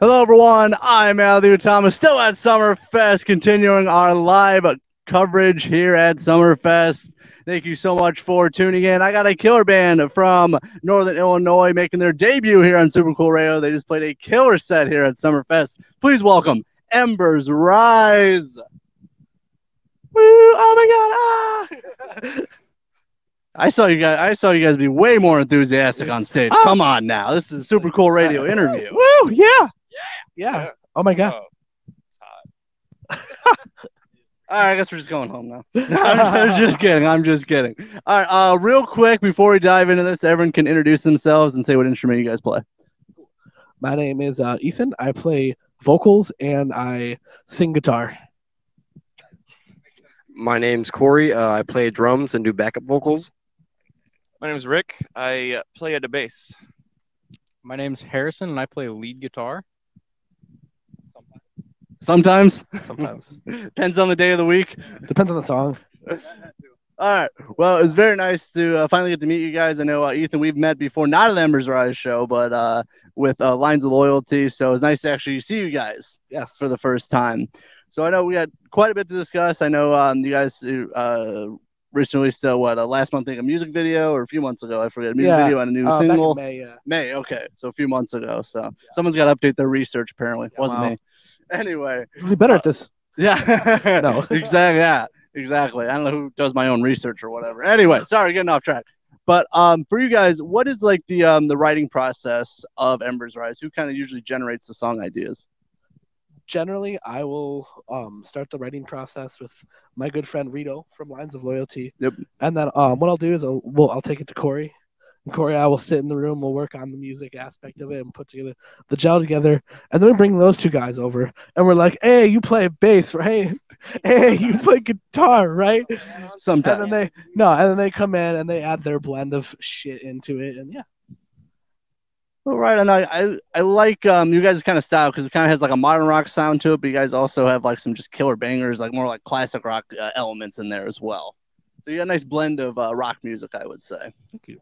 Hello, everyone. I'm Matthew Thomas, still at Summerfest, continuing our live coverage here at Summerfest. Thank you so much for tuning in. I got a killer band from Northern Illinois making their debut here on Super Cool Radio. They just played a killer set here at Summerfest. Please welcome Embers Rise. Woo! Oh my God! Ah! I saw you guys. I saw you guys be way more enthusiastic on stage. Oh. Come on now, this is a super cool radio interview. Woo! Yeah. Yeah. Yeah. Oh my god. All right, I guess we're just going home now. I'm, I'm just kidding. I'm just kidding. All right, uh, real quick before we dive into this, everyone can introduce themselves and say what instrument you guys play. My name is uh, Ethan. I play vocals and I sing guitar. My name's Cory. Uh, I play drums and do backup vocals. My name's Rick. I uh, play at the bass. My name's Harrison, and I play lead guitar. Sometimes Sometimes depends on the day of the week. depends on the song. All right. Well, it was very nice to uh, finally get to meet you guys. I know uh, Ethan, we've met before, not at the Embers Rise show, but uh, with uh, Lines of Loyalty. So it was nice to actually see you guys Yes. for the first time. So I know we had quite a bit to discuss. I know um, you guys uh, recently released uh, what uh, last month, I think, a music video or a few months ago. I forget. A music Yeah, video and a new Uh, back in single. May, yeah. May, okay. So a few months ago. So someone's got to update their research, apparently. Yeah, Wasn't wow. me. Anyway. Really better at this. Yeah. No. exactly. Yeah. Exactly. I don't know who does my own research or whatever. Anyway, sorry, getting off track. But um, for you guys, what is like the um the writing process of Embers Rise? Who kind of usually generates the song ideas? Generally, I will um, start the writing process with my good friend Rito from Lines of Loyalty. Yep. And then um, what I'll do is I'll, we'll, I'll take it to Cory. And Cory, and I will sit in the room. We'll work on the music aspect of it and put together the gel together. And then we bring those two guys over, and we're like, "Hey, you play bass, right? Hey, you play guitar, right?" And Sometimes. then they no, and then they come in and they add their blend of shit into it, and yeah, All right, and I, I I like um you guys' kind of style because it kind of has like a modern rock sound to it, but you guys also have like some just killer bangers, like more like classic rock uh, elements in there as well. So you got a nice blend of uh, rock music, I would say. Thank you.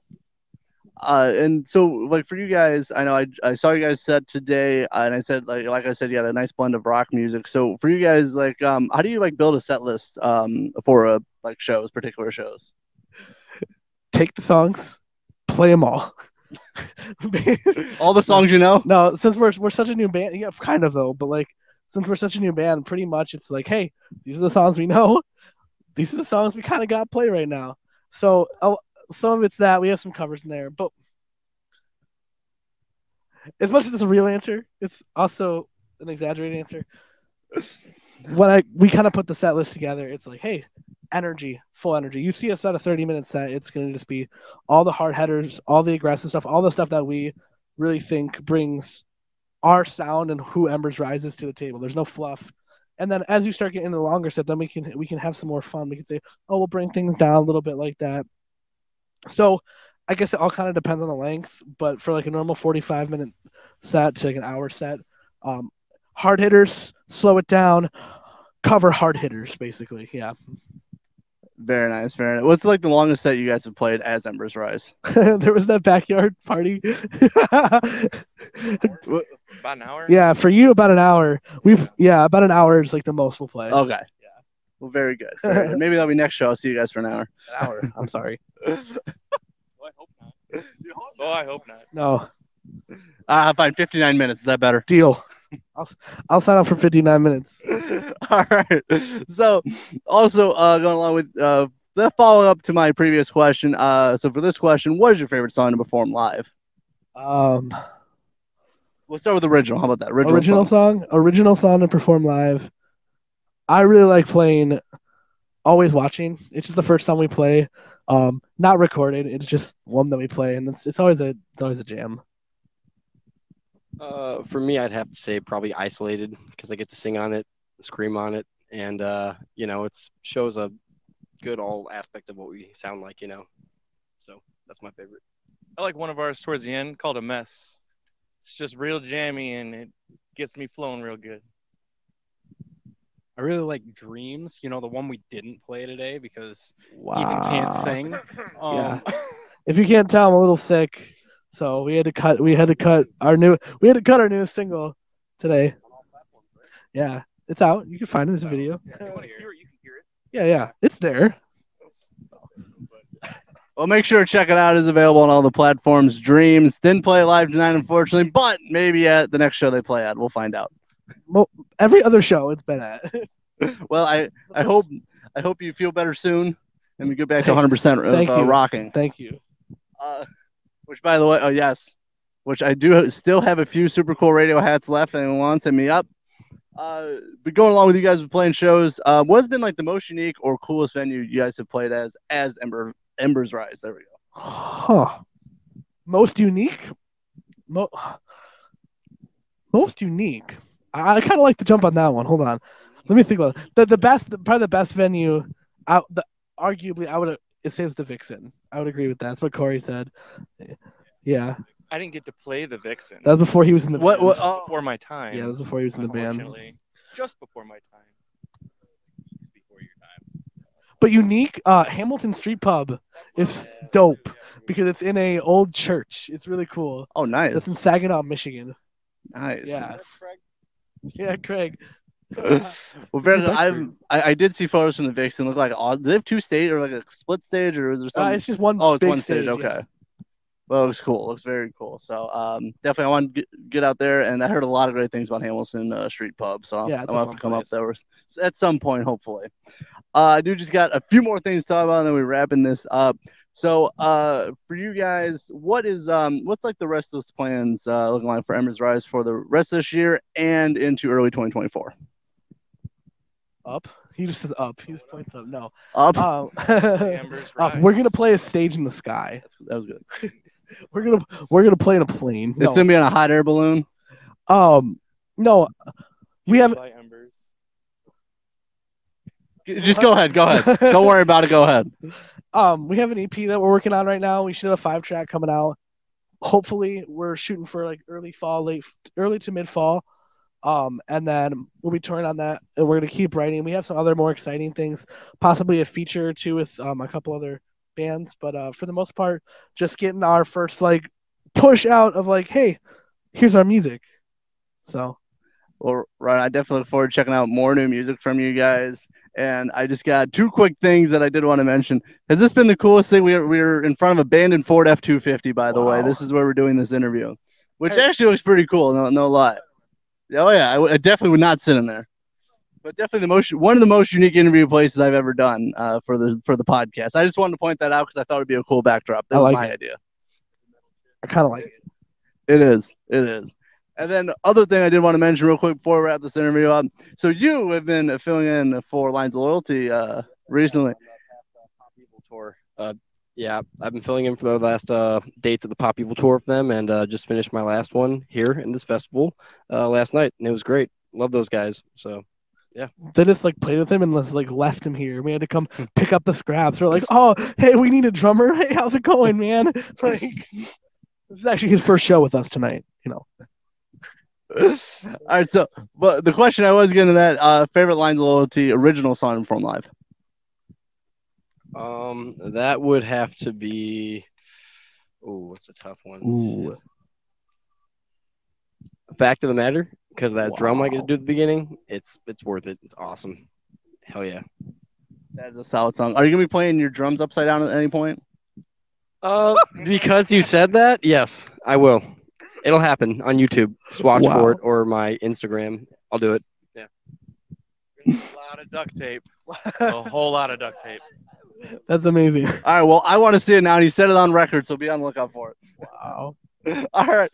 Uh, and so like for you guys, I know I, I saw you guys set today, uh, and I said like like I said, you had a nice blend of rock music. So for you guys, like um, how do you like build a set list um for a like shows, particular shows? take the songs, play them all. All the songs you know. no, since we're we're such a new band, yeah, kind of though, but like since we're such a new band, pretty much it's like, hey, these are the songs we know. These are the songs we kind of got to play right now. So oh, some of it's that we have some covers in there, but as much as it's a real answer, it's also an exaggerated answer. When I we kind of put the set list together, it's like, hey, energy, full energy. You see us at a 30 minute set, it's going to just be all the hard headers, all the aggressive stuff, all the stuff that we really think brings our sound and who Embers rises to the table. There's no fluff. And then as you start getting into the longer set, then we can we can have some more fun. We can say, oh, we'll bring things down a little bit like that. So I guess it all kind of depends on the length, but for like a normal 45 minute set to like an hour set, um, hard hitters, slow it down, cover hard hitters, basically. Yeah. Very nice, very nice. What's like the longest set you guys have played as Embers Rise? there was that backyard party. About an hour. yeah, for you about an hour. We've yeah, about an hour is like the most we'll play. Okay. Yeah. Well, very good. Very good. Maybe that'll be next show. I'll see you guys for an hour. An hour. I'm sorry. Oh, I hope not. Oh, I hope not. No Ah, fine. 59 minutes. Is that better? deal. I'll I'll sign up for 59 minutes. All right. So, also uh, going along with uh, the follow up to my previous question. Uh, so for this question, what is your favorite song to perform live? Um, We'll start with the original. How about that? Original. original, song. song, original song to perform live. I really like playing Always Watching. It's just the first time we play. Um, not recorded. It's just one that we play, and it's it's always a it's always a jam. Uh, for me, I'd have to say probably isolated because I get to sing on it, scream on it, and uh, you know, it's shows a good all aspect of what we sound like. You know, so that's my favorite. I like one of ours towards the end called a mess. It's just real jammy and it gets me flowing real good. I really like Dreams, you know, the one we didn't play today because Wow. Ethan can't sing. Um, Yeah. If you can't tell, I'm a little sick, so we had to cut. We had to cut our new. We had to cut our newest single today. Yeah, it's out. You can find it. in a video. If you want to hear it, you can hear it. Yeah, yeah, it's there. Well, make sure to check it out. It's available on all the platforms. Dreams didn't play live tonight, unfortunately, but maybe at the next show they play at. We'll find out. Mo- every other show it's been at. Well, I I hope I hope you feel better soon, and we get back to 100 percent Thank of uh, you. rocking. Thank you. Uh, which, by the way, oh yes, which I do still have a few super cool radio hats left. Anyone wants, hit me up. Uh, but going along with you guys with playing shows, uh, what has been like the most unique or coolest venue you guys have played as as Ember Embers Rise? There we go. Huh. Most unique. Mo- most unique. I, I kind of like to jump on that one. Hold on. Let me think about it. The the best, probably the best venue. Out the arguably, I would it says the Vixen. I would agree with that. That's what Cory said. Yeah, I didn't get to play the Vixen that was before he was in the What? band. What? Oh, before my time. yeah, that was before he was in the band. Just before my time. Before your time. But unique, uh, Hamilton Street Pub is dope because it's in a old church. It's really cool. oh, nice, That's in Saginaw, Michigan. nice. Yeah, yeah, Craig. well, very, That's I've, great. I, I did see photos from the Vixen. Look like they have two stage or like a split stage or is there Uh, something? it's just one. oh, it's one stage. yeah. Okay. Well, it looks cool. It looks very cool. So um, definitely, I want to get, get out there, and I heard a lot of great things about Hamilton uh, Street Pub. So Yeah, I'm gonna have to come up there at some point, hopefully. Uh, I do just got a few more things to talk about, and then we're wrapping this up. So uh, for you guys, what is um, what's like the rest of those plans uh, looking like for Embers Rise for the rest of this year and into early 2024? Up. He just says up. He just points up. No. Up. Um, Embers up. We're gonna play a stage in the sky. That's, that was good. We're gonna we're gonna play in a plane. It's gonna be on a hot air balloon. Um. No. We have. By Embers. Just go ahead. Go ahead. Don't worry about it. Go ahead. Um. We have an EP that we're working on right now. We should have a five track coming out. Hopefully, we're shooting for like early fall, late, early to mid fall. Um, and then we'll be touring on that, and we're gonna keep writing. We have some other more exciting things, possibly a feature or two with um a couple other bands. But uh, for the most part, just getting our first like push out of like, hey, here's our music. So Well, right. I definitely look forward to checking out more new music from you guys. And I just got two quick things that I did want to mention. Has this been the coolest thing? We are, we are in front of abandoned Ford F 250, by the way. This is where we're doing this interview, which Hey. actually looks pretty cool. No, no lie. Oh, yeah. I, w- I definitely would not sit in there. But definitely the most one of the most unique interview places I've ever done uh, for the for the podcast. I just wanted to point that out because I thought it'd be a cool backdrop. That I was like my it. idea. I kind of like it. It is. It is. And then the other thing I did want to mention real quick before we wrap this interview up. So you have been filling in for Lines of Loyalty uh, recently. Pop Evil tour. Uh, yeah, I've been filling in for the last uh, dates of the Pop Evil tour for them, and uh, just finished my last one here in this festival uh, last night, and it was great. Love those guys. So yeah. They just like played with him and just, like left him here. We had to come pick up the scraps. We're like, oh, hey, we need a drummer. Hey, how's it going, man? Like, this is actually his first show with us tonight. You know, All right. So, but the question I was getting at uh, favorite Lines of Loyalty original song from live. um, that would have to be. Oh, what's a tough one? Ooh. Fact of the matter, because that drum I get to do at the beginning, it's it's worth it. It's awesome. Hell yeah. That is a solid song. Are you gonna be playing your drums upside down at any point? Uh, because you said that, yes, I will. It'll happen on YouTube. Just watch Wow. for it or my Instagram. I'll do it. Yeah. a lot of duct tape. A whole lot of duct tape. That's amazing. All right. Well, I want to see it now. And he said it on record, so be on the lookout for it. Wow. All right.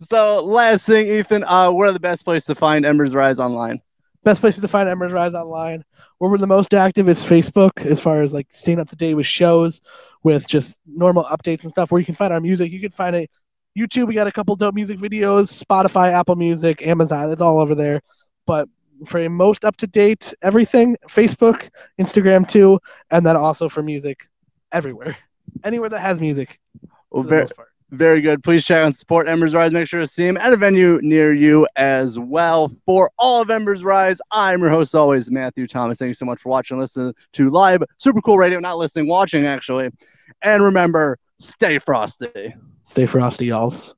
So, last thing, Ethan, uh, where are the best place to find Embers Rise online? Best places to find Embers Rise online. Where we're the most active is Facebook, as far as like staying up to date with shows, with just normal updates and stuff. Where you can find our music, you can find it. YouTube, we got a couple dope music videos. Spotify, Apple Music, Amazon, it's all over there. But for most up to date everything, Facebook, Instagram too, and then also for music, everywhere, anywhere that has music. Well, very, very good. Please check out and support Embers Rise. Make sure to see him at a venue near you as well. For all of Embers Rise, I'm your host, always, Matthew Thomas. Thank you so much for watching, listening to live, super cool radio. Not listening, watching actually. And remember, stay frosty. Stay frosty, y'all.